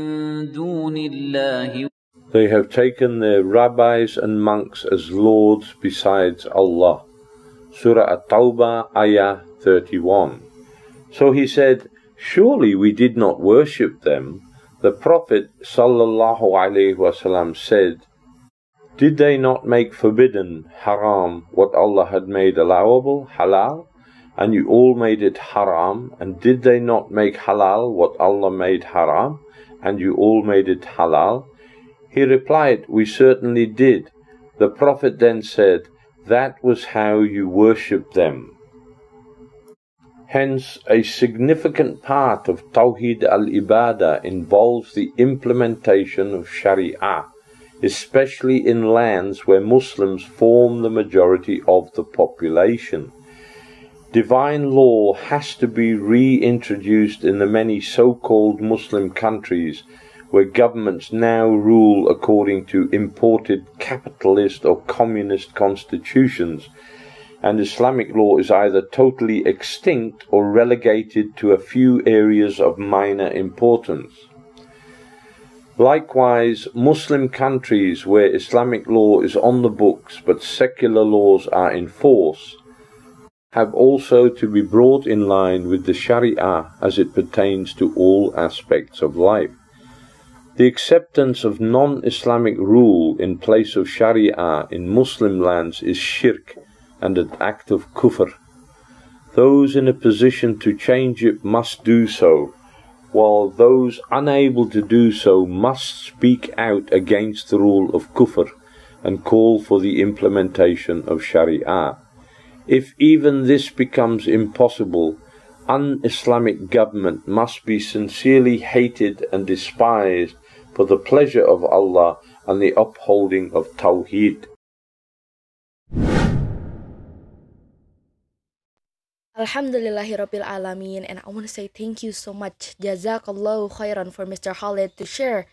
دون الله They have taken their rabbis and monks as lords besides Allah. Surah At-Tawbah, Ayah 31. So he said, Surely we did not worship them. the Prophet wasallam said, Did they not make forbidden, haram, what Allah had made allowable, halal? And you all made it haram. And did they not make halal what Allah made haram? And you all made it halal? He replied, We certainly did. The Prophet then said, That was how you worshipped them. Hence, a significant part of Tawheed al Ibadah involves the implementation of Sharia, especially in lands where Muslims form the majority of the population. Divine law has to be reintroduced in the many so called Muslim countries where governments now rule according to imported capitalist or communist constitutions, and Islamic law is either totally extinct or relegated to a few areas of minor importance. Likewise, Muslim countries where Islamic law is on the books but secular laws are in force have also to be brought in line with the Sharia as it pertains to all aspects of life. The acceptance of non Islamic rule in place of Sharia in Muslim lands is shirk and an act of kufr. Those in a position to change it must do so, while those unable to do so must speak out against the rule of kufr and call for the implementation of Sharia. If even this becomes impossible, un-Islamic government must be sincerely hated and despised for the pleasure of Allah and the upholding of Tawheed. Alhamdulillahirabbil alamin and I want to say thank you so much Jazakallahu khairan for Mr. Khalid to share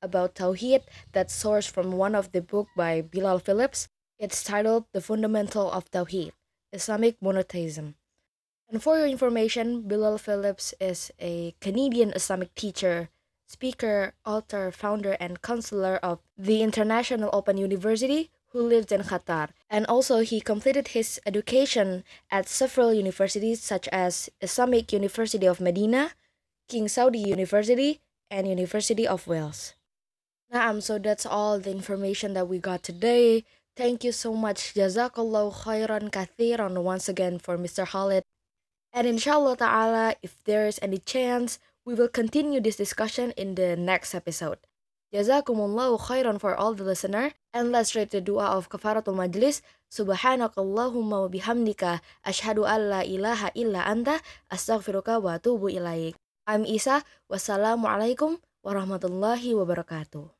about Tawheed that source from one of the book by Bilal Phillips. It's titled The Fundamental of Tawheed. Islamic monotheism. And for your information, Bilal Phillips is a Canadian Islamic teacher, speaker, author, founder, and counselor of the International Open University who lives in Qatar. And also, he completed his education at several universities such as Islamic University of Medina, King Saudi University, and University of Wales. Naam, so that's all the information that we got today. Thank you so much. Jazakallah khairan kathiran once again for Mr. Khalid. And inshallah ta'ala, if there is any chance, we will continue this discussion in the next episode. Jazakumullahu khairan for all the listener. And let's read the dua of kafaratul majlis. Subhanakallahumma wa bihamdika ashhadu an la ilaha illa anta astaghfiruka wa atubu ilaik. I'm Isa. Wassalamualaikum warahmatullahi wabarakatuh.